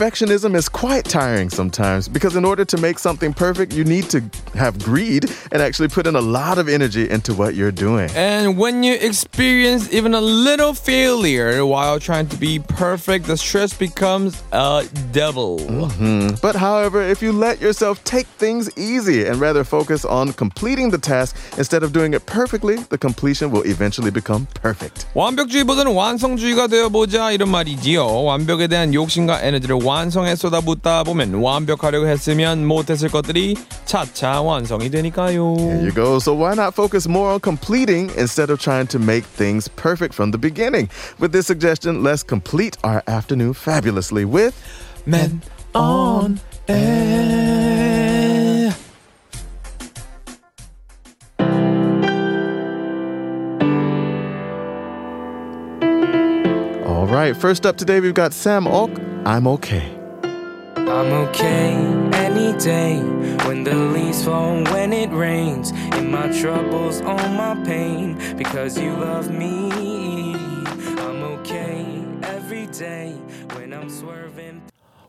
perfectionism is quite tiring sometimes because in order to make something perfect, you need to have greed and actually put in a lot of energy into what you're doing. And when you experience even a little failure while trying to be perfect, the stress becomes a double. Mm-hmm. But however, if you let yourself take things easy and rather focus on completing the task instead of doing it perfectly, the completion will eventually become perfect. 완벽주의보다는 완성주의가 되어보자 이런 말이지요. 완벽에 대한 욕심과 에너지를 완성에 쏟아붓다 보면 완벽하려고 했으면 못했을 것들이 차차 완성이 되니까요. There you go. So why not focus more on completing instead of trying to make things perfect from the beginning? With this suggestion, let's complete our afternoon fabulously with Men on air. All right, first up today, we've got Sam Oak. I'm okay. I'm okay any day when the leaves fall, when it rains, in my troubles, all my pain, because you love me.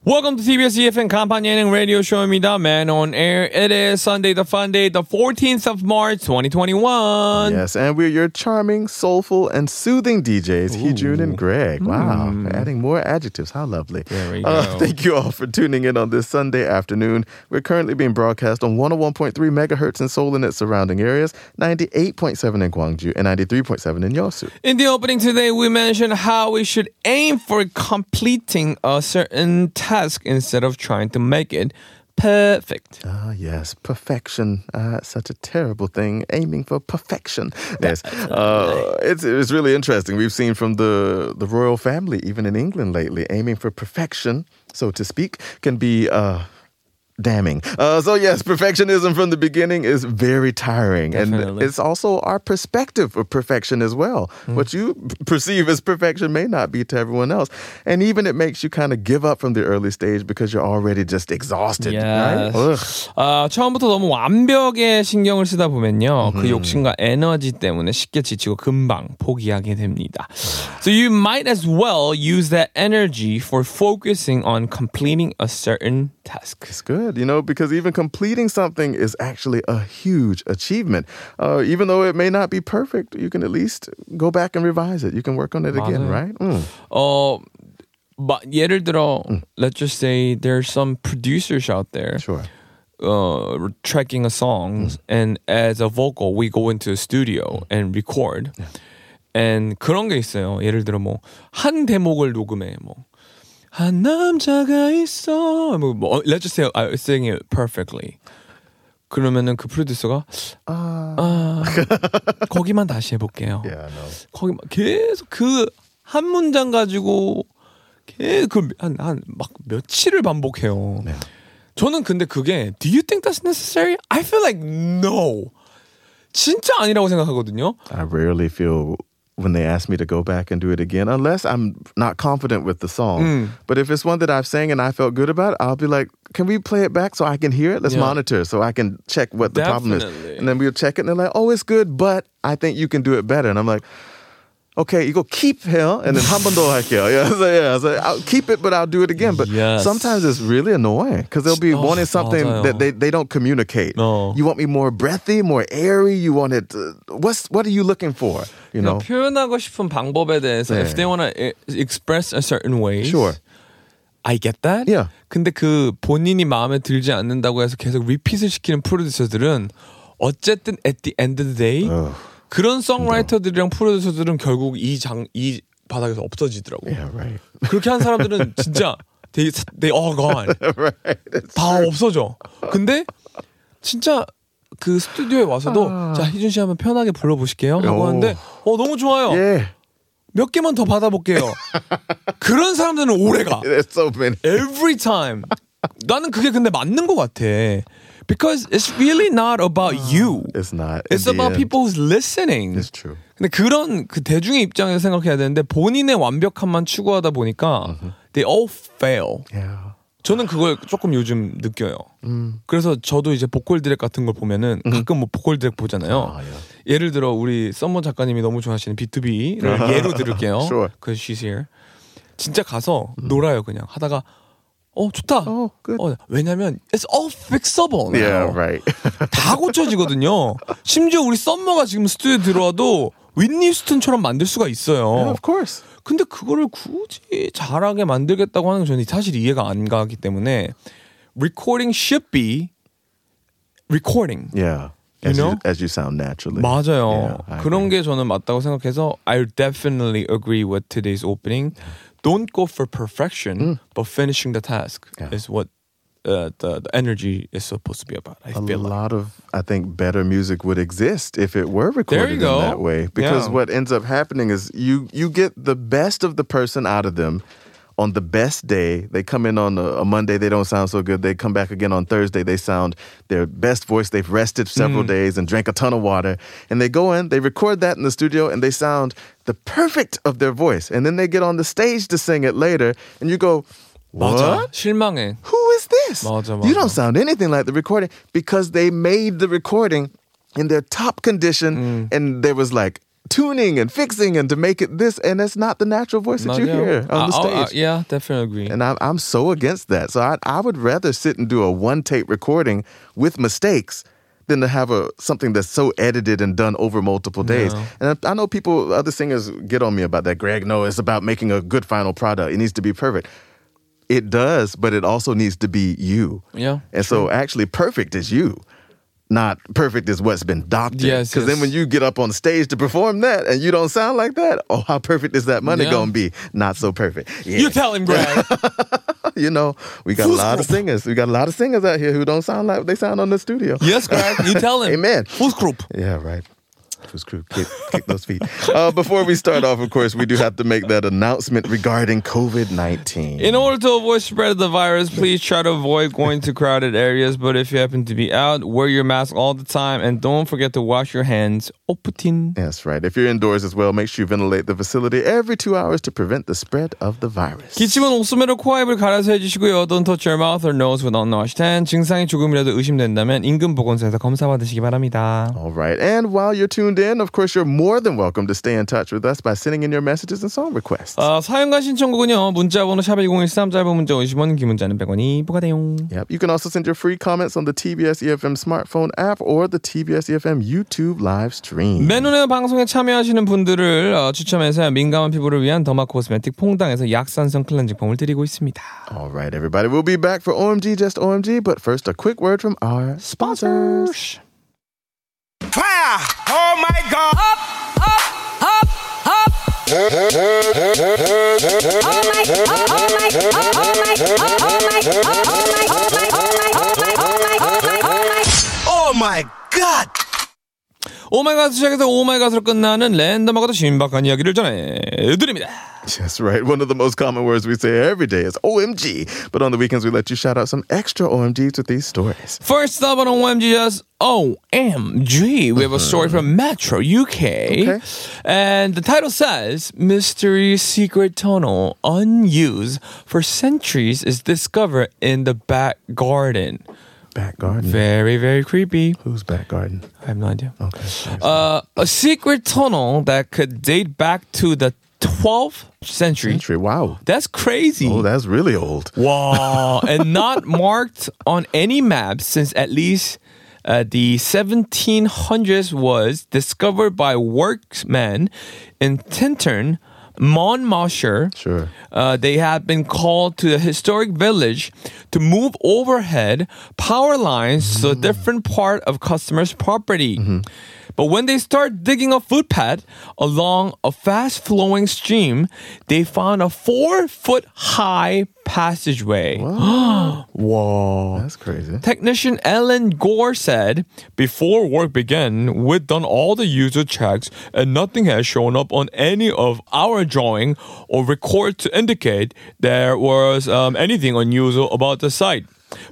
Welcome to TBS EFM radio show me the Men on Air. It is Sunday, the fun day, the 14th of March, 2021. Yes, and we're your charming, soulful, and soothing DJs, Ooh. Heejun and Greg. Wow, mm. adding more adjectives. How lovely. There we uh, go. Uh, thank you all for tuning in on this Sunday afternoon. We're currently being broadcast on 101.3 megahertz in Seoul and its surrounding areas, 98.7 in Gwangju, and 93.7 in Yosu. In the opening today, we mentioned how we should aim for completing a certain task instead of trying to make it perfect. Ah, yes, perfection. Uh, such a terrible thing, aiming for perfection. Yes, uh, it's, it's really interesting. We've seen from the, the royal family, even in England lately, aiming for perfection, so to speak, can be. Uh, Damning. Uh, so yes, perfectionism from the beginning is very tiring, and Definitely. it's also our perspective of perfection as well. Mm. What you perceive as perfection may not be to everyone else, and even it makes you kind of give up from the early stage because you're already just exhausted. Right? Yes. Ugh. 아, 처음부터 너무 완벽에 신경을 쓰다 보면요. 그 욕심과 에너지 때문에 쉽게 지치고 금방 포기하게 됩니다. So you might as well use that energy for focusing on completing a certain task. It's good, you know, because even completing something is actually a huge achievement. Uh, even though it may not be perfect, you can at least go back and revise it. You can work on it again, 맞아요. right? Mm. 어, 마, 예를 들어, let's just say there's some producers out there Sure. uh, tracking a song, and as a vocal, we go into a studio and record. And 그런 게 있어요. 예를 들어 뭐 한 대목을 녹음해 뭐. 한 남자가 있어. 뭐, 뭐 let's just say I singing it perfectly. 그러면은 그 프로듀서가 아, 거기만 다시 해볼게요. Yeah, know. 거기 막 계속 그 한 문장 가지고 계속 한한 막 며칠을 반복해요. 네. 저는 근데 그게 Do you think that's necessary? I feel like no. 진짜 아니라고 생각하거든요. I rarely feel when they ask me to go back and do it again, unless I'm not confident with the song. Mm. But if it's one that I've sang and I felt good about, I'll be like, can we play it back so I can hear it? Let's Yeah. monitor so I can check what the problem is. And then we'll check it and they're like, oh, it's good, but I think you can do it better. And I'm like, okay, you go keep here and then 한번 더 할게요. Yeah, so yeah, so I'll keep it, but I'll do it again. But Yes. sometimes it's really annoying because they'll be Oh, wanting something 맞아요. that they, they don't communicate. No. You want me more breathy, more airy. You want it. uh, what's what are you looking for? You know. 그냥 표현하고 싶은 방법에 대해서 네. if they want to express a certain way, Sure. I get that. Yeah. 근데 그 본인이 마음에 들지 않는다고 해서 계속 리핏을 시키는 프로듀서들은 어쨌든 at the end of the day Ugh. 그런 송라이터들이랑 프로듀서들은 결국 이 장 이 바닥에서 없어지더라고. Yeah, right. 그렇게 한 사람들은 진짜 they they all gone. right. 다 없어져. 근데 진짜 그 스튜디오에 와서도 아. 자 희준 씨 한번 편하게 불러보실게요 하고 오. 하는데 어 너무 좋아요. yeah. 몇 개만 더 받아볼게요. 그런 사람들은 오래가. There's so many. Every time. 나는 그게 근데 맞는 것 같아. Because it's really not about you. It's not. It's about end. people who's listening. It's true. 근데 그런 그 대중의 입장에서 생각해야 되는데 본인의 완벽함만 추구하다 보니까 they all fail. Yeah. 저는 그걸 조금 요즘 느껴요. 그래서 저도 이제 보컬 드랙 같은 걸 보면은 가끔 뭐 보컬 드랙 보잖아요. 아, 예. 예를 들어 우리 썸머 작가님이 너무 좋아하시는 B2B를 예로 들을게요. Sure. 그 she's here. 진짜 가서 놀아요 그냥 하다가 어 좋다. Oh, good. 어, 왜냐면 it's all fixable. now. Yeah, right. 다 고쳐지거든요. 심지어 우리 썸머가 지금 스튜디오에 들어와도 윈니 휴스턴처럼 만들 수가 Yeah, 있어요. of course. 근데 그거를 굳이 잘하게 만들겠다고 하는 건 저는 사실 이해가 안 가기 때문에 recording should be recording. Yeah. You As know? as you sound naturally. 맞아요. Yeah, 그런 agree. 게 저는 맞다고 생각해서 I definitely agree with today's opening. Don't go for perfection, but finishing the task Mm. Yeah. is what uh, the, the energy is supposed to be about. I a feel like. lot of I think better music would exist if it were recorded in that way. Because Yeah. what ends up happening is you you get the best of the person out of them on the best day. They come in on a, a Monday, they don't sound so good. They come back again on Thursday, they sound their best voice. They've rested several days and drank a ton of water. And they go in, they record that in the studio, and they sound the perfect of their voice. And then they get on the stage to sing it later, and you go, What? 맞아. 실망해. who is this? 맞아, You 맞아. don't sound anything like the recording because they made the recording in their top condition Mm. and there was like tuning and fixing and to make it this and that's not the natural voice that no, you yeah. hear on the I'll, stage. I'll, yeah, definitely agree. And I'm, I'm so against that. So I, I would rather sit and do a one tape recording with mistakes than to have a something that's so edited and done over multiple days. And I, I, know people, other singers get on me about that. Greg, no, it's about making a good final product. It needs to be perfect. It does, but it also needs to be you. Yeah. And true. so actually perfect is you. Not perfect is what's been doctored. Yes, Because then when you get up on stage to perform that and you don't sound like that, oh, how perfect is that money Yeah. going to be? Not so perfect. Yeah. You tell him, Greg. you know, we got a lot of singers. We got a lot of singers out here who don't sound like they sound on the studio. yes, Greg. You tell him. Amen. Who's group? Yeah, right. Who's crew? Kick, kick those feet. Uh, before we start off, of course, we do have to make that announcement regarding COVID 19. In order to avoid spread of the virus, please try to avoid going to crowded areas. But if you happen to be out, wear your mask all the time and don't forget to wash your hands. 오프틴. That's right. If you're indoors as well, make sure you ventilate the facility every two hours to prevent the spread of the virus. 기침은 웃음으로 코, 입을 가려서 해주시고요. Don't touch your mouth or nose with unwashed hands. 증상이 조금이라도 의심된다면 인근 보건소에서 검사 받으시기 바랍니다. All right. And while you're tuned in, of course, you're more than welcome to stay in touch with us by sending in your messages and song requests. 어, 사연과 신청곡은요. 문자번호 샵1013 짧은 문자 50원 긴 문자는 100원이 부과돼요. Yep. You can also send your free comments on the TBS EFM smartphone app or the TBS EFM YouTube live stream. 맨눈에 방송에 참여하시는 분들을 어, 추첨해서 민감한 피부를 위한 더마 코스메틱 퐁당에서 약산성 클렌징 폼을 드리고 있습니다. All right, everybody. We'll be back for OMG Just OMG, but first, a quick word from our sponsors. Fire! Oh my God! Oh my God! 오마이갓 시작해서 오마이갓으로 끝나는 랜덤하고도 신박한 이야기를 전해드립니다. That's right. One of the most common words we say every day is OMG. But on the weekends, we let you shout out some extra OMGs with these stories. First up on OMG is OMG. We have a story from Metro UK. And the title says Mystery Secret Tunnel Unused for Centuries is discovered in the back garden. Back garden. Very, very creepy. Who's back garden? I have no idea. Okay. Uh, a secret tunnel that could date back to the 12th century. Century. Wow. That's crazy. Oh, that's really old. Wow. and not marked on any maps since at least uh, the 1700s was discovered by workmen in Tintern, Monmouthshire. Sure. Uh, they have been called to the historic village to move overhead power lines to a different part of customers' property. But when they start digging a footpath along a fast flowing stream, they found a four foot high passageway. Whoa. That's crazy. Technician Ellen Gore said, Before work began, we'd done all the user checks and nothing has shown up on any of our drawing or record to indicate there was um, anything unusual about the site.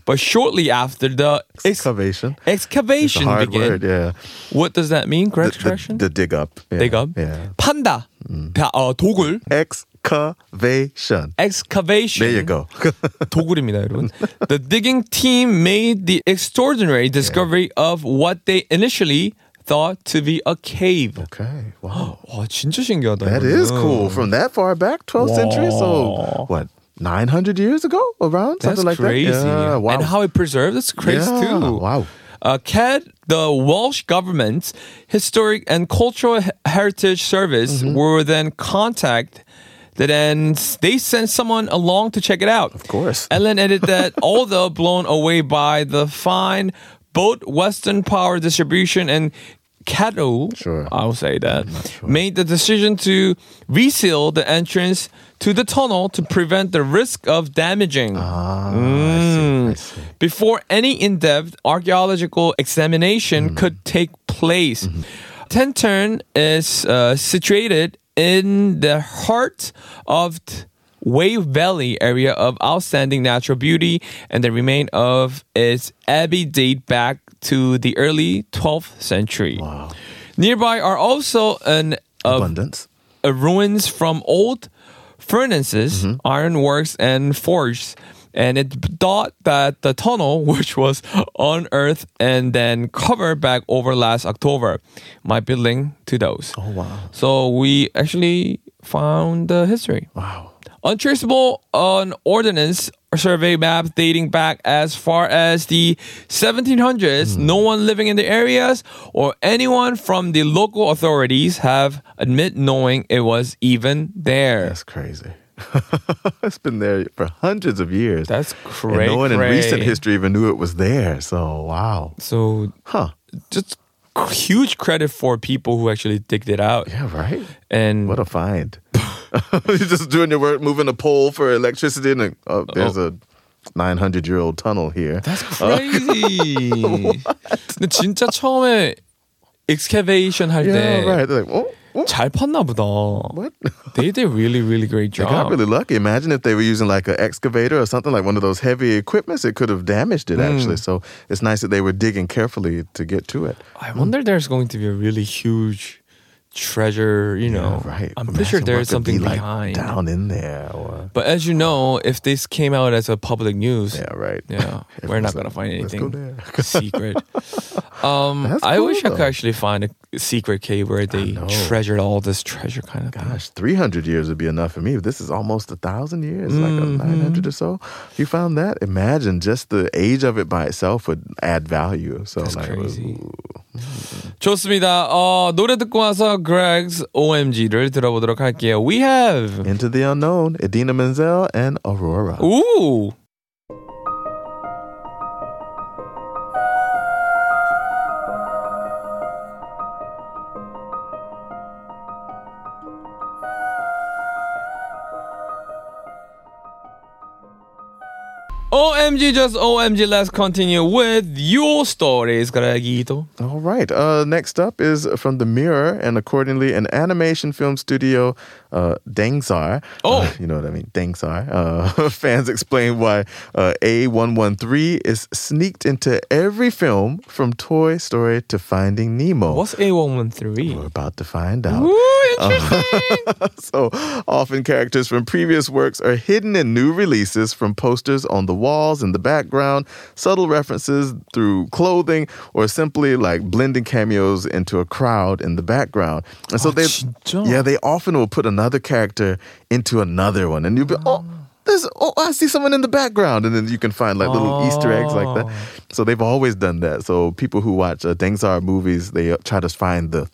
But shortly after the ex- Excavation. It's a excavation hard began, word, yeah. what does that mean? The, Correct the, correction? the dig up. Yeah. dig up. Yeah. 판다. 다- 어, 도굴. Excavation. excavation. There you go. 도굴입니다, 여러분. The digging team made the extraordinary discovery of what they initially thought to be a cave. okay. Wow. 와, 진짜 신기하다. That 이거는. is cool. From that far back, 12th century. So, what? 900 years ago, around That's something like crazy. that. Yeah, wow. And how it preserved, that's crazy Yeah, too. Wow. Uh, Cadw, the Welsh government's Historic and Cultural Heritage Service, Mm-hmm. were then contacted and they sent someone along to check it out. Of course. Ellen added that although blown away by the fine, both Western Power Distribution and Cadw, Sure. I'll say that, made the decision to reseal the entrance to the tunnel to prevent the risk of damaging. Ah, I Mm. see, I see. Before any in-depth archaeological examination could take place. Tintern is uh, situated in the heart of t- Wye Valley area of outstanding natural beauty, and the remain of its abbey date back to the early 12th century. Wow. Nearby are also an Abundance. uh, ruins from old furnaces, mm-hmm. ironworks, and forges. And it thought that the tunnel, which was unearthed and then covered back over last October, might be linked to those. Oh, wow. So we actually found the history. Wow. Untraceable an ordnance survey map dating back as far as the 1700s. Hmm. No one living in the areas or anyone from the local authorities have admit knowing it was even there. That's crazy. it's been there for hundreds of years. That's crazy. no one in recent history even knew it was there. So, wow. So Huh. just huge credit for people who actually digged it out. Yeah, right? And What a find. You're just doing your work, moving a pole for electricity, and oh, there's a 900 year old tunnel here. That's crazy. 근데 진짜 처음에 excavation 할 yeah, 때 right. They're like, oh, oh, 잘 팠나 보다. what? They did really, really great They job. got really lucky. Imagine if they were using like an excavator or something like one of those heavy equipments, it could have damaged it Mm. actually. So it's nice that they were digging carefully to get to it. I wonder there's going to be a really huge treasure, you know. Yeah, right. I'm pretty sure there's what could be, something like, behind. down in there. Or, But as you know, if this came out as a public news, yeah, right. yeah, we're not gonna like, find anything secret. Um, That's I cool, wish I could actually find a secret cave where they treasured all this treasure, kind of. Gosh, 300 years would be enough for me. This is almost a thousand years, like a Mm-hmm. 900 or so. You found that? Imagine just the age of it by itself would add value. So That's like, crazy. ooh. 좋습니다. 어, 노래 듣고 와서 Greg's OMG를 들어보도록 할게요. We have Into the unknown, Edina Menzel and Aurora. Ooh. OMG, just OMG. Let's continue with your stories, Gregito. All right. Uh, next up is from The Mirror and accordingly an animation film studio, uh, Dengsar. Oh. Uh, you know what I mean? Dengsar. Uh, fans explain why uh, A113 is sneaked into every film from Toy Story to Finding Nemo. What's A113? We're about to find out. Ooh, interesting. so often characters from previous works are hidden in new releases from posters on the walls in the background, subtle references through clothing, or simply like blending cameos into a crowd in the background. And so Ah, they 진짜? yeah, they often will put another character into another one and you'll be oh there's oh I see someone in the background and then you can find like little Easter eggs like that. Oh. So they've always done that. So people who watch uh, Dengsar movies, they uh, try to find the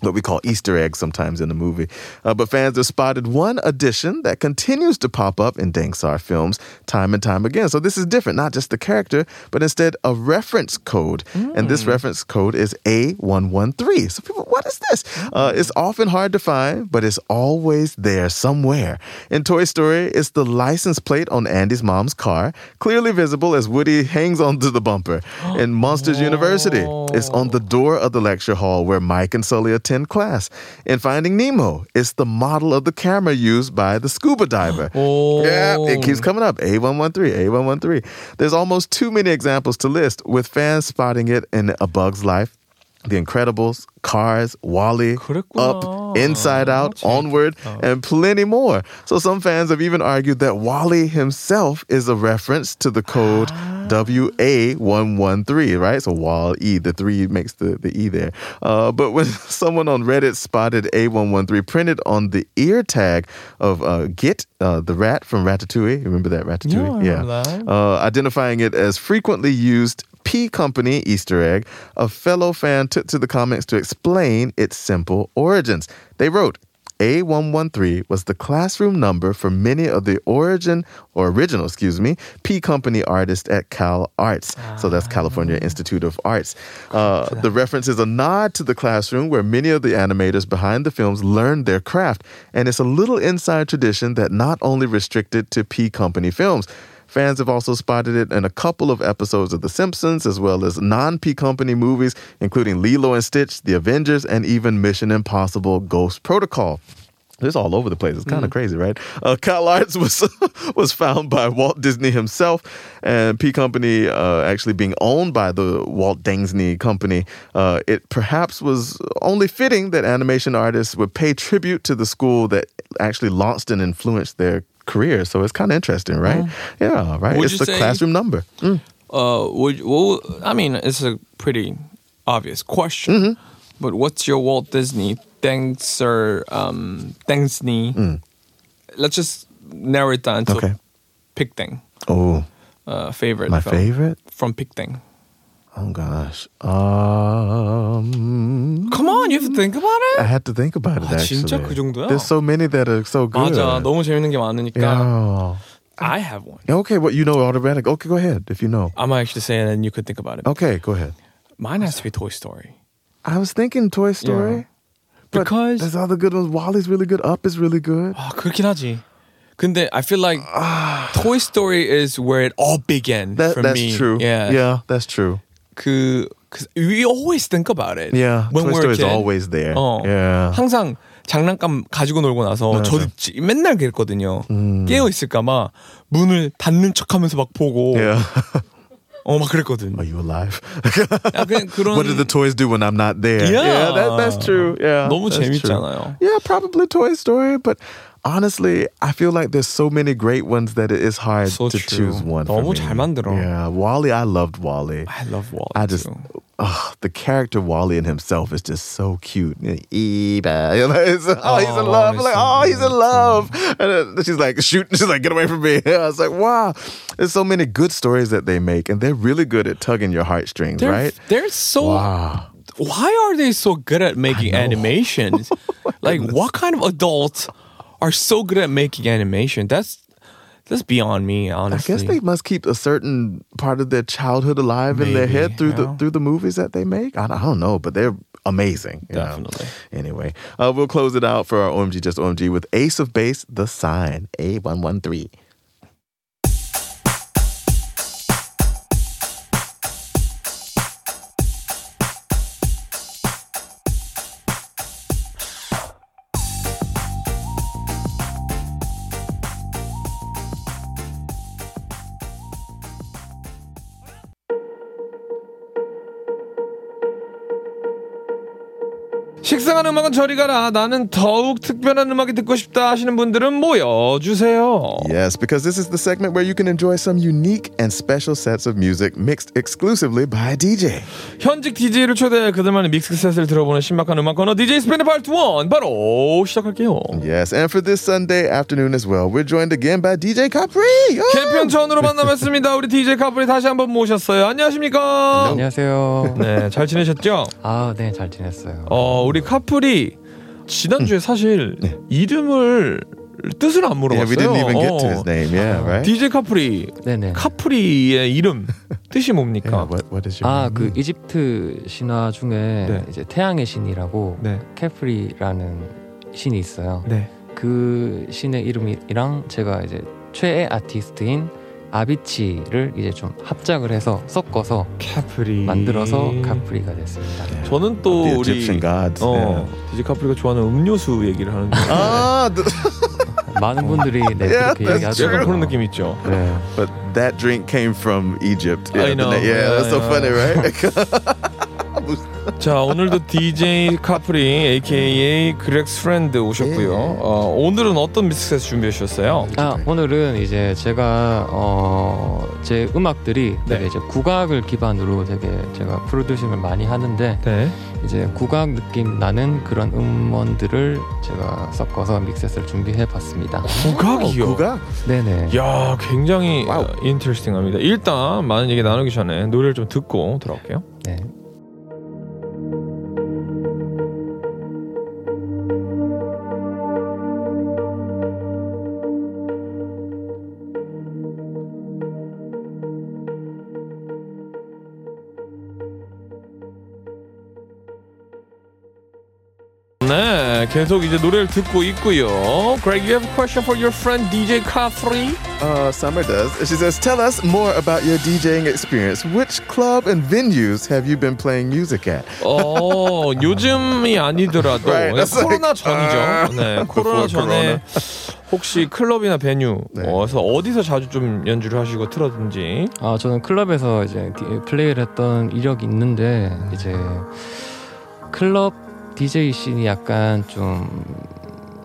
what we call Easter eggs sometimes in the movie. Uh, but fans have spotted one addition that continues to pop up in Dengsar films time and time again. So this is different, not just the character, but instead a reference code. And this reference code is A113. So people, what is this? Uh, it's often hard to find, but it's always there somewhere. In Toy Story, it's the license plate on Andy's mom's car, clearly visible as Woody hangs onto the bumper. In Monsters University, it's on the door of the lecture hall where Mike and Sully attend class. In Finding Nemo, it's the model of the camera used by the scuba diver. Oh. Yeah, it keeps coming up. A113, A113. There's almost too many examples to list, with fans spotting it in A Bug's Life, the Incredibles, Cars, WALL-E, Up, Inside Out, Onward, and plenty more. So some fans have even argued that WALL-E himself is a reference to the code WA113, right? So Wall E, the three makes the, the E there. Uh, but when someone on Reddit spotted A113 printed on the ear tag of uh, Git, uh, the rat from Ratatouille, remember that Ratatouille? Yeah. yeah. Uh, identifying it as frequently used P Company Easter egg, a fellow fan took to the comments to explain its simple origins. They wrote, A113 was the classroom number for many of the origin or original, excuse me, P Company artists at Cal Arts. So that's California Institute of Arts. Uh, the reference is a nod to the classroom where many of the animators behind the films learned their craft. And it's a little inside tradition that not only restricted to P Company films. Fans have also spotted it in a couple of episodes of The Simpsons, as well as non P Company movies, including Lilo and Stitch, The Avengers, and even Mission Impossible Ghost Protocol. It's all over the place. It's kind of crazy, right? Uh, Cal Arts was was found by Walt Disney himself, and P Company uh, actually being owned by the Walt Disney Company. Uh, it perhaps was only fitting that animation artists would pay tribute to the school that actually launched and influenced their career. So it's kind of interesting, right? Yeah, right. Would it's you the say- classroom number. Mm. Uh, would well, I mean, it's a pretty obvious question. Mm-hmm. But what's your Walt Disney thanks or um thanks Disney? Let's just narrow it down to Mm. Okay. Pick Thing. Oh, Uh, favorite. my film favorite. from Pick Thing. Oh gosh. Um, Come on, you have to think about it. I had to think about it. actually. 진짜 그 정도야? There's so many that are so good. 맞아, 너무 재밌는 게 많으니까. Yeah. I have one. Okay, well, you know automatic. Okay, go ahead if you know. I'm actually saying, and you could think about it. Okay, go ahead. Mine has to be Toy Story. I was thinking Toy Story. Yeah. But because there's other good ones. WALL-E's really good. Up is really good. 아, 그렇긴 하지. 근데 I feel like ah. Toy Story is where it all began that, for that's me. That's true. Yeah. Yeah, that's true. 그, we always think about it. Yeah, when Toy Story is always there. 어. Yeah. 항상 장난감 가지고 놀고 나서 맞아. 저도 지- 맨날 그랬거든요. 음. 깨어 있을까봐 문을 닫는 척하면서 막 보고 Yeah. 어 막 그랬거든. Are you alive? 약간 그런 what do the toys do when I'm not there? Yeah. that, that's true. Yeah. 너무 that's true. 재밌잖아요. Yeah, probably Toy Story, but honestly, I feel like there's so many great ones that it is hard So to true. choose one. for 너무 me. 잘 만들어. Yeah, Wally, I loved Wally. I love Wally I just, too. oh, the character Wally in himself is just so cute. Eva, you know, it's, oh, he's in Oh, love. he's like, so oh, he's in cute. love. And then she's like, shoot. She's like, get away from me. I was like, wow. There's so many good stories that they make, and they're really good at tugging your heartstrings, They're, right? they're so Wow. why are they so good at making animations? like what kind of adults Are so good at making animation? That's that's beyond me, honestly. I guess they must keep a certain part of their childhood alive in their head through the yeah. through the movies that they make. I, I don't know, but they're amazing. you know. Definitely. Anyway, uh, we'll close it out for our OMG Just OMG with Ace of Base, The Sign, A113. 음악은 저리 가라. 나는 더욱 특별한 음악이 듣고 싶다 하시는 분들은 모여 주세요. Yes, because this is the segment where you can enjoy some unique and special sets of music mixed exclusively by DJ. 현직 DJ를 초대해 그들만의 믹스셋을 들어보는 신박한 음악 코너 DJ 스ペ드 파트 1 바로 시작할게요. Yes, and for this Sunday afternoon as well, we're joined again by DJ Capri. Oh! 개편 전으로 만나뵙습니다. 우리 DJ 카플이 다시 한번 모셨어요. 안녕하십니까? 안녕하세요. 네, 잘 지내셨죠? 아, 네, 잘 지냈어요. 어, 우리 카플이 지난주에 사실 이름을 뜻을 안 물어봤어요. Yeah, we didn't even get to 어. his name. Yeah, right? DJ 카프리 네네. 카프리의 이름 뜻이 뭡니까? Yeah, what, what is your 아? 그 이집트 신화 중에 네. 이제 태양의 신이라고 네, 케프리라는 신이 있어요. 네. 그 신의 이름이랑 제가 이제 최애 아티스트인 아비치를 이제 좀 합작을 해서 섞어서 카프리 만들어서 카프리가 됐습니다. 저는 또 The 우리 Egyptian gods. 어, yeah. DJ 카프리가 좋아하는 음료수 얘기를 하는데 Ah, the, 많은 분들이 네, Yeah, 그렇게 that's 얘기하죠. 약간 그런 느낌 있죠. 네. but that drink came from Egypt. I the know, na- Yeah, yeah, that's so I funny, right? 자 오늘도 DJ 카프리 AKA 그렉스 프렌드 오셨고요. 예. 어, 오늘은 어떤 믹스에서 준비해 주셨어요? 아 오늘은 이제 제가 어, 제 음악들이 되게 네. 이제 국악을 기반으로 되게 제가 프로듀싱을 많이 하는데 네. 이제 국악 느낌 나는 그런 음원들을 제가 섞어서 믹셋을 준비해 봤습니다. 국악이요. 국악? 네네. 야 굉장히 와우. 인터스팅합니다. 일단 많은 얘기 나누기 전에 노래를 좀 듣고 돌아올게요. 네. 네, 계속 이제 노래를 듣고 있고요. Greg, you have a question for your friend DJ Kathri? Uh, Summer does. She says, "Tell us more about your DJing experience. Which club and venues have you been playing music at?" 어, 요즘이 아니더라도 Right, that's 코로나 like, 전이죠. uh, 네, 코로나 전에 혹시 클럽이나 베뉴 네. 어서 어디서 자주 좀 연주를 하시고 틀었든지. 아 저는 클럽에서 이제 디- 플레이를 했던 이력이 있는데 이제 클럽 DJ 씬이 약간 좀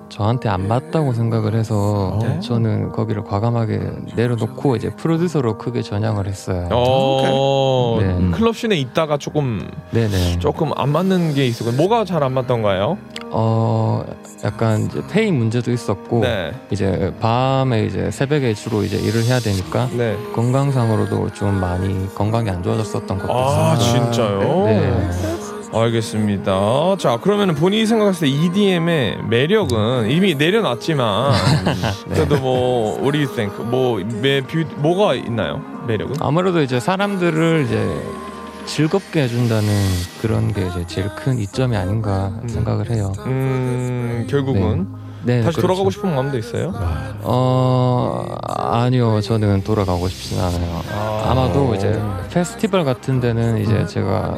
저한테 안 맞다고 생각을 해서 네. 저는 거기를 과감하게 내려놓고 이제 프로듀서로 크게 전향을 했어요. 어, 네. 클럽 씬에 있다가 조금 네네. 조금 안 맞는 게 있었고 뭐가 잘 안 맞던가요? 어 약간 이제 페이 문제도 있었고 네, 이제 밤에 이제 새벽에 주로 이제 일을 해야 되니까 네. 건강상으로도 좀 많이 건강이 안 좋아졌었던 것도 아 있어요. 진짜요? 네. 알겠습니다. 자 그러면은 본인이 생각했을 때 EDM의 매력은 이미 내려놨지만 네. 그래도 뭐 what do you think? 뭐 매, 뷰, 뭐가 있나요? 매력은? 아무래도 이제 사람들을 이제 즐겁게 해준다는 그런 게 이제 제일 큰 이점이 아닌가 음. 생각을 해요. 음 결국은 네, 다시 그렇죠. 돌아가고 싶은 마음도 있어요? 어 아니요, 저는 돌아가고 싶진 않아요. 아. 아마도 이제 페스티벌 같은 데는 이제 제가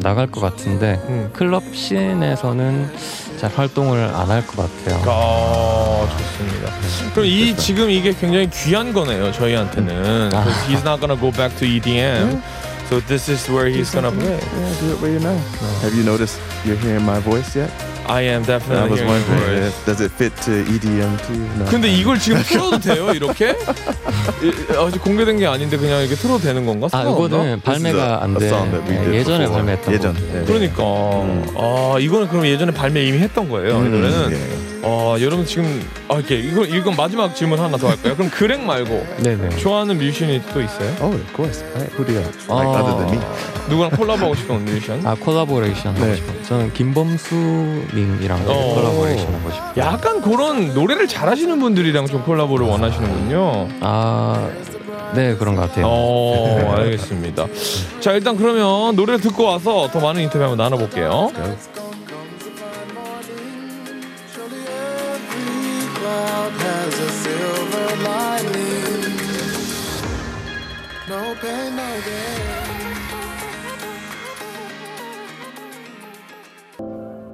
나갈 것 같은데 음. 클럽 씬에서는 잘 활동을 안 할 것 같아요. 아 좋습니다. 그럼 이 지금 이게 굉장히 귀한 거네요 저희한테는. 아. Because he's not gonna go back to EDM. So this is where he's gonna play. Yeah, do it where you know. Have you noticed you're hearing my voice yet? I am I definitely was hearing your wondering, voice. if, does it fit to EDM too? No. 근데 이걸 지금 틀어도 돼요 이렇게? 이- 아직 공개된 게 아닌데 그냥 이렇게 틀어도 되는 건가? 아 상관없나? 이거는 This is a- 발매가 안 a 돼. song that we 네, did 예전에 before. 발매했던 예전. 거. 네. 그러니까 아 이거는 그럼 예전에 발매 이미 했던 거예요. 이 음, 노래는 예. 아 여러분 지금 아 이렇게 이거 이건 마지막 질문 하나 더 할까요? 그럼 그렉 말고 네네. 좋아하는 뮤지션이 또 있어요? Oh, of course. Right. Who do you? Like 어, other than me? 누구랑 콜라보하고 싶은 뮤지션? 아 콜라보레이션 하고 네. 싶어요. 저는 김범수님이랑 어. 콜라보레이션 하고 싶어요. 약간 그런 노래를 잘하시는 분들이랑 좀 콜라보를 원하시는군요. 아, 네 그런 것 같아요. 어, 알겠습니다. 자, 일단 그러면 노래를 듣고 와서 더 많은 인터뷰 한번 나눠볼게요.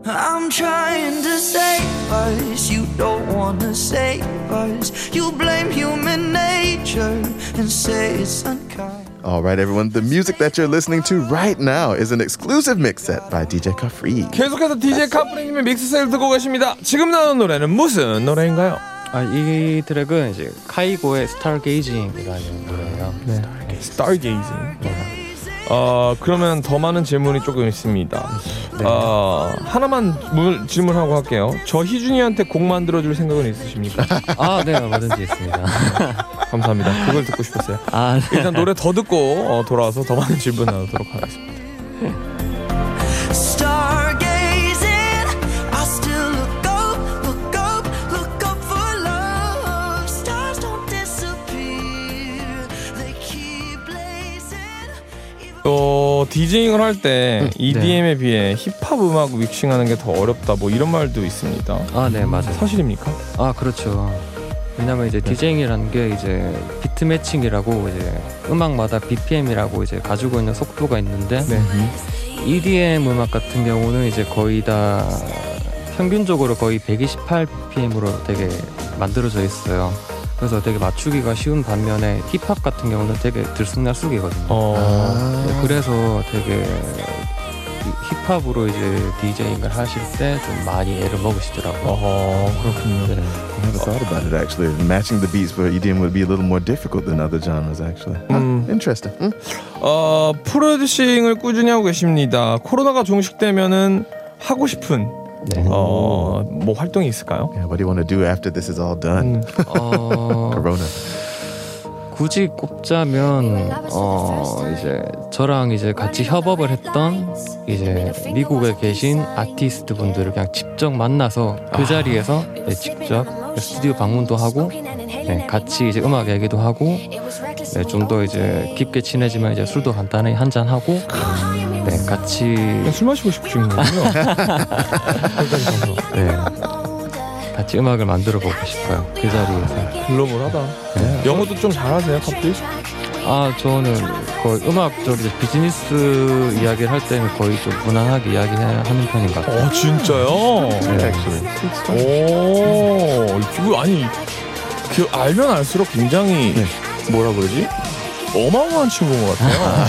I'm trying to save us, you don't wanna save us. You blame human nature and say it's unkind. All right, everyone, the music that you're listening to right now is an exclusive mix set by DJ Cafrii. 계속해서 DJ 카프리님의 믹스셋을 듣고 계십니다. 지금 나오는 노래는 무슨 노래인가요? 아, 이 트랙은 이제 카이고의 스타게이징이라는 노래예요. 네. 스타게이징. 스타게이징. 네. 어, 그러면 더 많은 질문이 조금 있습니다. 어, 하나만 물, 질문하고 할게요. 저 희준이한테 곡 만들어줄 생각은 있으십니까? 아, 네, 뭐든지 있습니다. 감사합니다. 그걸 듣고 싶었어요. 아, 네. 일단 노래 더 듣고 어, 돌아와서 더 많은 질문 나누도록 하겠습니다. 또 디제잉을 할때 음, EDM에 비해 힙합 음악 믹싱하는 게 더 어렵다 뭐 이런 말도 있습니다. 아, 네, 맞아요. 사실입니까? 아, 그렇죠. 왜냐면 이제 디제잉이라는 게 이제 비트 매칭이라고 이제 음악마다 BPM이라고 이제 가지고 있는 속도가 있는데 네. EDM 음악 같은 경우는 이제 거의 다 평균적으로 거의 128 BPM으로 되게 만들어져 있어요. 그래서 되게 맞추기가 쉬운 반면에 힙합 같은 경우는 되게 들쑥날쑥이거든요. 어. 네, 그래서 되게 힙합으로 이제 디제잉을 하실 때 좀 많이 애를 먹으시더라고요. 어 그렇군요. 네. I never thought about it actually. Matching the beats for EDM would be a little more difficult than other genres actually. Mm. Interesting. Mm. 어 프로듀싱을 꾸준히 하고 계십니다. 코로나가 종식되면은 하고 싶은 네. 어 뭐 활동이 있을까요? Yeah, what do you want to do after this is all done? 음. 어, Corona. 굳이 꼽자면 어 이제 저랑 이제 같이 협업을 했던 이제 미국에 계신 아티스트 분들을 그냥 직접 만나서 그 자리에서 네, 직접 스튜디오 방문도 하고 네, 같이 이제 음악 얘기도 하고 네, 좀 더 이제 깊게 친해지면 이제 술도 간단히 한잔 하고 네, 같이 그냥 술 마시고 싶으신 거군요. 가서. 네, 같이 음악을 만들어 보고 싶어요 그 자리에서 글로벌하다. 네. 영어도 좀 잘하세요, 커플? 아 저는 거의 음악적으로 이제 비즈니스 이야기를 할 때는 거의 좀 무난하게 이야기하는 편인 것 같아요. 어 진짜요? 네. 오, 이거 아니 그 알면 알수록 굉장히 뭐라 그러지? 어마어마한 친구인 것 같아요.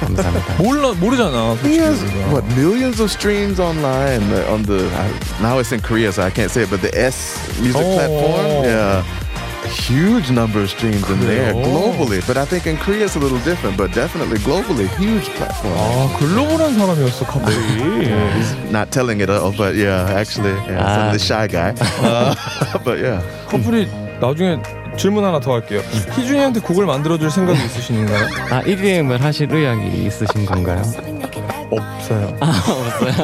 감사합니다. 몰라 모르잖아. He 솔직히 has 우리가. what millions of streams online uh, on the I, now it's in Korea, so I can't say it, but the S music Oh. platform, yeah, a huge number of streams in there 그래요? globally. But I think in Korea it's a little different, but definitely globally, huge platform. 아 글로벌한 사람이었어 갑자기. Not telling it all, but yeah, actually, yeah, Ah. some of the shy guy. Uh, but yeah, 커플이 나중에 질문 하나 더 할게요. 희준이한테 곡을 만들어줄 생각이 있으신가요? 아 EDM을 하실 의향이 있으신 건가요? 없어요.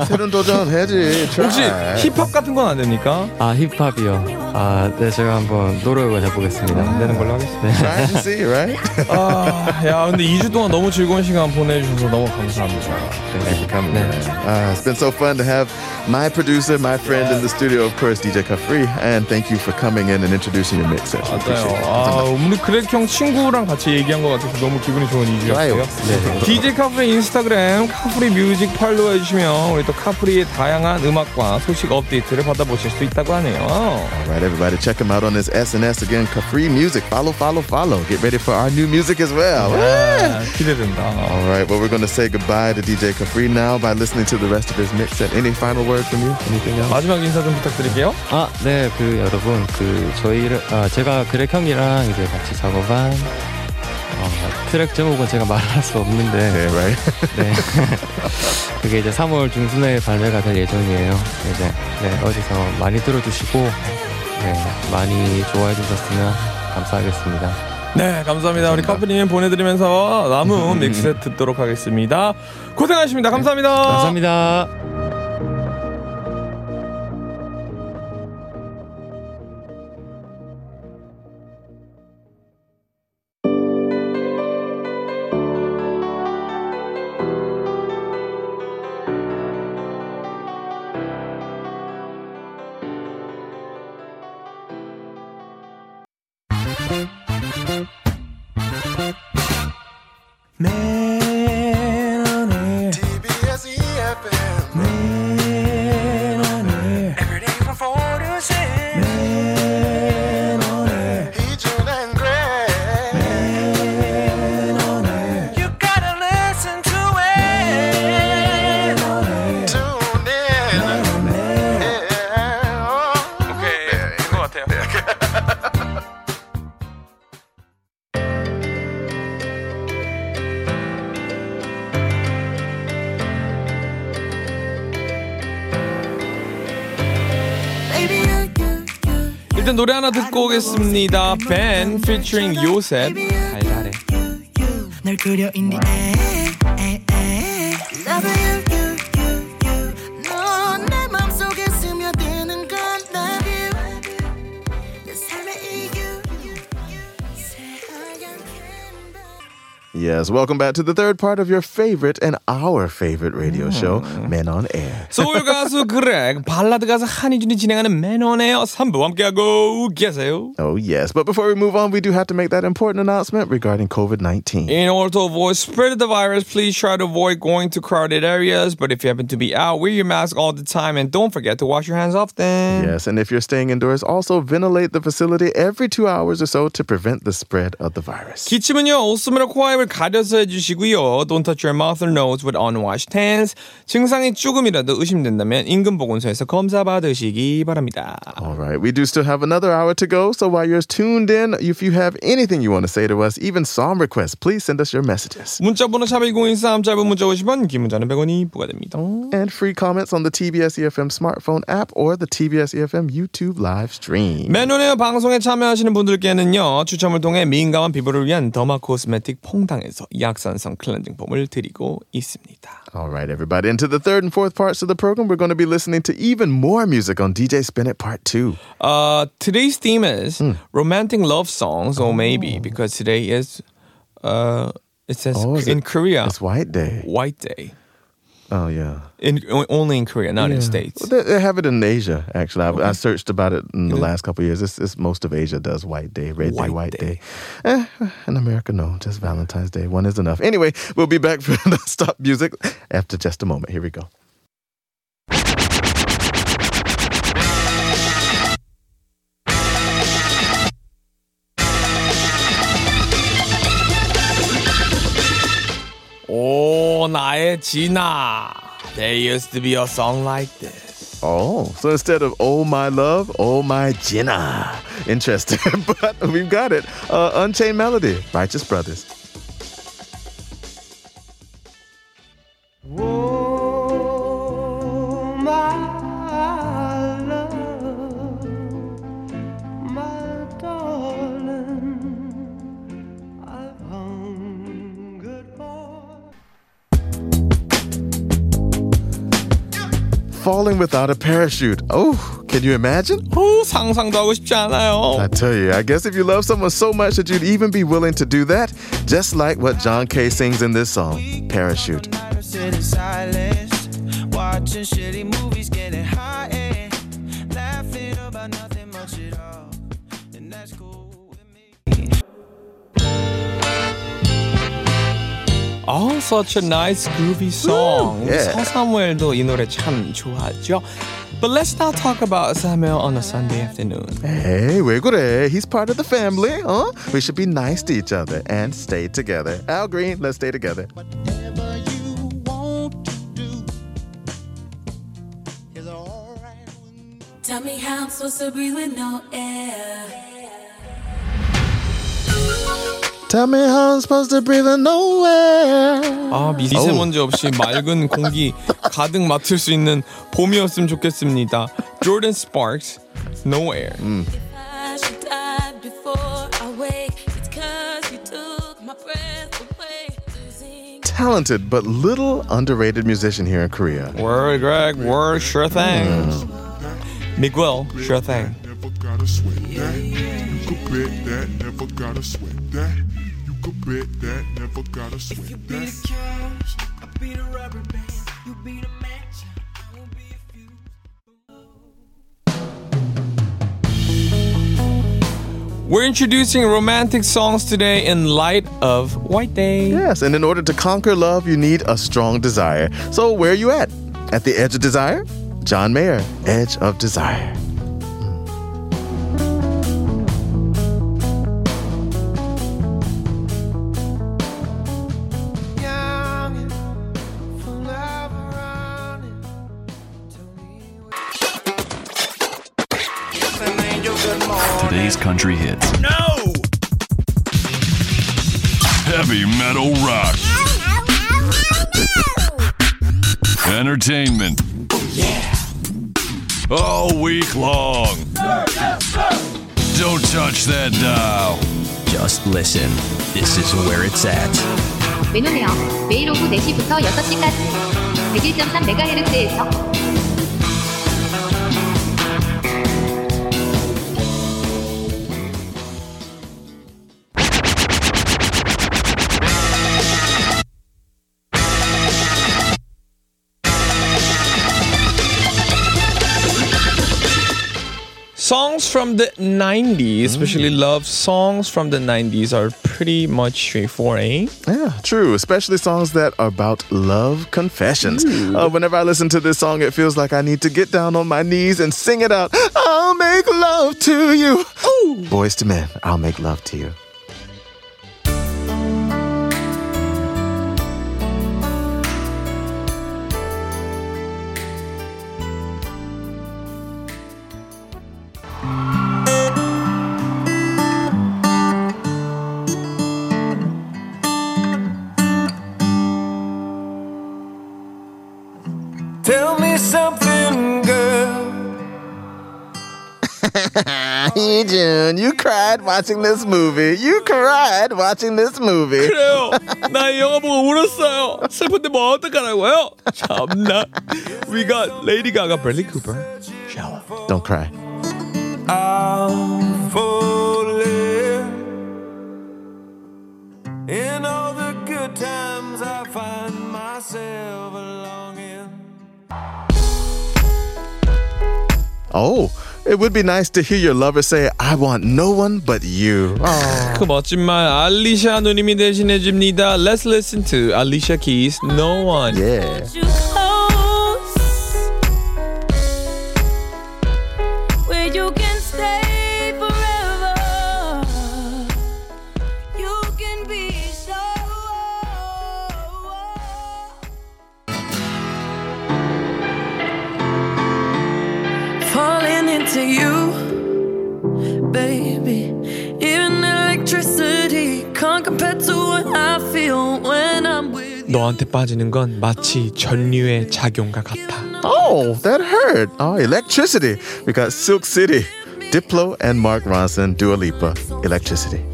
새로운 도전 해야지. 혹시. 힙합 같은 건 안 됩니까? 아 힙합이요. 아 네 제가 한번 노력을 해보겠습니다. 안 되는 걸로 하겠습니다. Try to see, right? 아, 야, 근데 2주 동안 너무 즐거운 시간 보내주셔서 너무 감사합니다. Thank you for coming. man. Uh, it's been so fun to have my producer, my friend in the studio, of course, DJ Kafri, and thank you for coming in and introducing your mix. 맞아요. Appreciate it. 아, 우리 그렉 형 친구랑 같이 얘기한 것 같아서 너무 기분이 좋은 좋아요. 이주였고요. DJ 카프리 인스타그램 카프리 뮤직 팔로우 해주시면 우리 또 카프리의 다양한 음악과 소식 업데이트를 받아보실 수 있다고 하네요. All right, everybody, check him out on his SNS again. Kafri Music. Follow, follow, follow. Get ready for our new music as well. 아, 기대된다. All right, well, we're going to say goodbye to DJ Kafri now by listening to the rest of his mix. And any final words from you? Anything else? 마지막 인사 좀 부탁드릴게요. 아 네 그 여러분 그 저희를 아 제가 그렉 형이랑 이제 같이 작업한 어, 트랙 제목은 제가 말할 수 없는데 Yeah, right. 네. 그게 이제 3월 중순에 발매가 될 예정이에요. 이제 네, 어디서 많이 들어주시고 네, 많이 좋아해 주셨으면 감사하겠습니다. 네, 감사합니다. 우리 카프리님 보내드리면서 남은 믹스 듣도록 하겠습니다. 고생하셨습니다. 감사합니다. 감사합니다. 일단 노래 하나 듣고 오겠습니다. 벤 featuring 요셉. 달달해. 널 그려 in the air, Yes, welcome back to the third part of your favorite and our favorite radio show, Men on Air. 소울 가수 그렉, 발라드 가수 한희준이 진행하는 맨온에어 3부 함께하고 계세요. Oh, yes. But before we move on, we do have to make that important announcement regarding COVID 19. In order to avoid spread of the virus, please try to avoid going to crowded areas. But if you happen to be out, wear your mask all the time and don't forget to wash your hands often. Yes, and if you're staying indoors, also ventilate the facility every two hours or so to prevent the spread of the virus. 기침은요, 옷 쓰느라 코와 입을 가려서 해주시고요. Don't touch your mouth or nose with unwashed hands. 증상이 조금이라도 의심된다면 인근 보건소에서 검사 받으시기 바랍니다. All right, we do still have another hour to go. So while you're tuned in, if you have anything you want to say to us, even song requests, please send us your messages. 문자번호 샵 1013 짧은 문자 50원 긴 문자는 100원이 부과됩니다. And free comments on the TBS EFM smartphone app or the TBS EFM YouTube live stream. 맨눈에 방송에 참여하시는 분들께는요 추첨을 통해 민감한 피부를 위한 더마 코스메틱 퐁당 에서 약산성 클렌징 폼을 드리고 있습니다. All right, everybody. Into the third and fourth parts of the program, we're going to be listening to even more music on DJ Spin It Part 2. Uh, today's theme is romantic love songs, or maybe because today is uh, it says Oh, is in it- Korea It's White Day. White Day. Oh, yeah. In only in Korea, not in States. Well, they, they have it in Asia, actually. I, I searched about it in the last couple of years. It's, it's most of Asia does White Day, Red Day, White White Day. Day. Eh, in America, no, just Valentine's Day. One is enough. Anyway, we'll be back for the stop music after just a moment. Here we go. Oh, Naechina. There used to be a song like this. Oh, so instead of Oh My Love, Oh My Jenna. Interesting, but we've got it. Uh, Unchained Melody, Righteous Brothers. falling without a parachute. Oh, can you imagine? I tell you, I guess if you love someone so much that you'd even be willing to do that, just like what John K sings in this song, Parachute. Oh, such a nice groovy song. yeah. 서사무엘도 이 노래 참 좋아하죠. But let's not talk about Samuel on a Sunday afternoon. Hey, 왜 그래? He's part of the family, huh? We should be nice to each other and stay together. Al Green, let's stay together. Whatever you want to do is alright with me. Tell me how I'm supposed to breathe with no air. Tell me how I'm supposed to breathe in nowhere. 아, 미세먼지 없이 맑은 공기 가득 맡을 수 있는 봄이었으면 좋겠습니다. Jordin Sparks, No Air. 음. talented but little underrated musician here in Korea. Word, Greg. Word, sure thing. Mm. Miguel, sure thing. Never gotta sweat that. You could bet that. Never gotta sweat that. You could bet that. Never gotta sweat Be that. the cash, I be the rubber band, you be the match, I will be a fuse. We're introducing romantic songs today in light of White Day. Yes, and in order to conquer love, you need a strong desire. So, where are you at? At the edge of desire? John Mayer, Edge of Desire. Heavy metal rock. Entertainment. All week long. Don't touch that dial. Just listen. This is where it's at. 매노네요. 매일 오후 4시부터 6시까지 101.3MHz에서 Songs from the 90s, especially love songs from the 90s, are pretty much straightforward, eh? Yeah, true. Especially songs that are about love confessions. Uh, whenever I listen to this song, it feels like I need to get down on my knees and sing it out. I'll make love to you. Boyz II Men, I'll make love to you. me something, girl. June, you cried watching this movie. You cried watching this movie. 그래요. 나 이 영화 보고 울었어요. 슬픈데 뭐 어떡하라고요? 참나. We got Lady Gaga, Bradley Cooper. Shower. Don't cry. I'm falling. In all the good times, I find myself longing. Oh, it would be nice to hear your lover say, I want no one but you. Oh. 그 멋진 말 알리샤 누님이 대신해 줍니다. Let's listen to Alicia Keys, No One. Yeah. 너한테 빠지는 건 마치 전류의 작용과 같아. Oh, that hurt. Oh, electricity. We got Silk City, Diplo, and Mark Ronson, Dua Lipa, Electricity.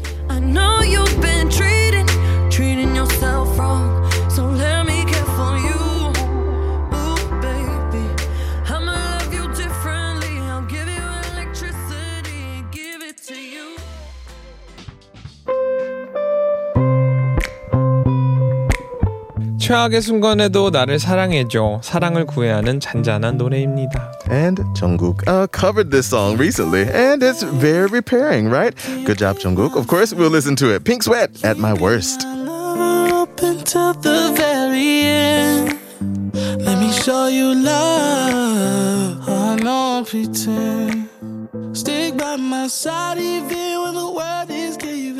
최악의 순간에도 나를 사랑해줘. 사랑을 구애하는 잔잔한 노래입니다. And Jungkook uh, covered this song recently, and it's very repairing, right? Good job, Jungkook. Of course, we'll listen to it. Pink Sweat at my worst. up until the very end. Let me show you love. I know I pretend. Stick by my side even when the world is giving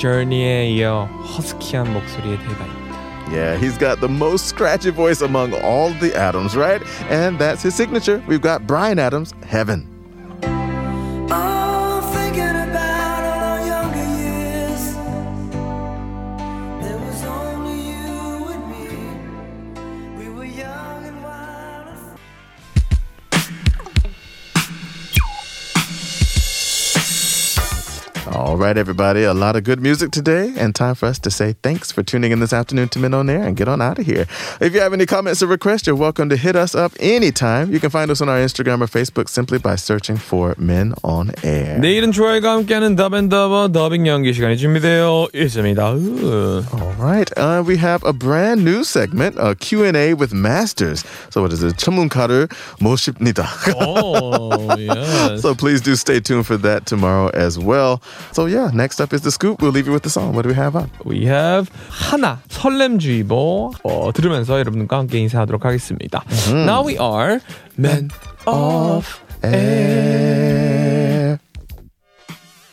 Journey에 이어 허스키한 목소리의 대가입니다. Yeah, he's got the most scratchy voice among all the Adams, right? And that's his signature. We've got Bryan Adams, Heaven. right, everybody, a lot of good music today, and time for us to say thanks for tuning in this afternoon to Men on Air and get on out of here. If you have any comments or requests, you're welcome to hit us up anytime. You can find us on our Instagram or Facebook simply by searching for Men on Air. 내일은 조아이가 함께하는 더벤더버 더빙 연기 시간이 준비되어 있습니다. 으. All right, uh, we have a brand new segment, a Q&A with masters. So what is it? 전문가를 모십니다. Oh, yes. So please do stay tuned for that tomorrow as well. So yeah, next up is the scoop. We'll leave you with the song. What do we have on? We have 하나 설렘주의보 어, 들으면서 여러분과 함께 인사하도록 하겠습니다. Now we are Men of Air.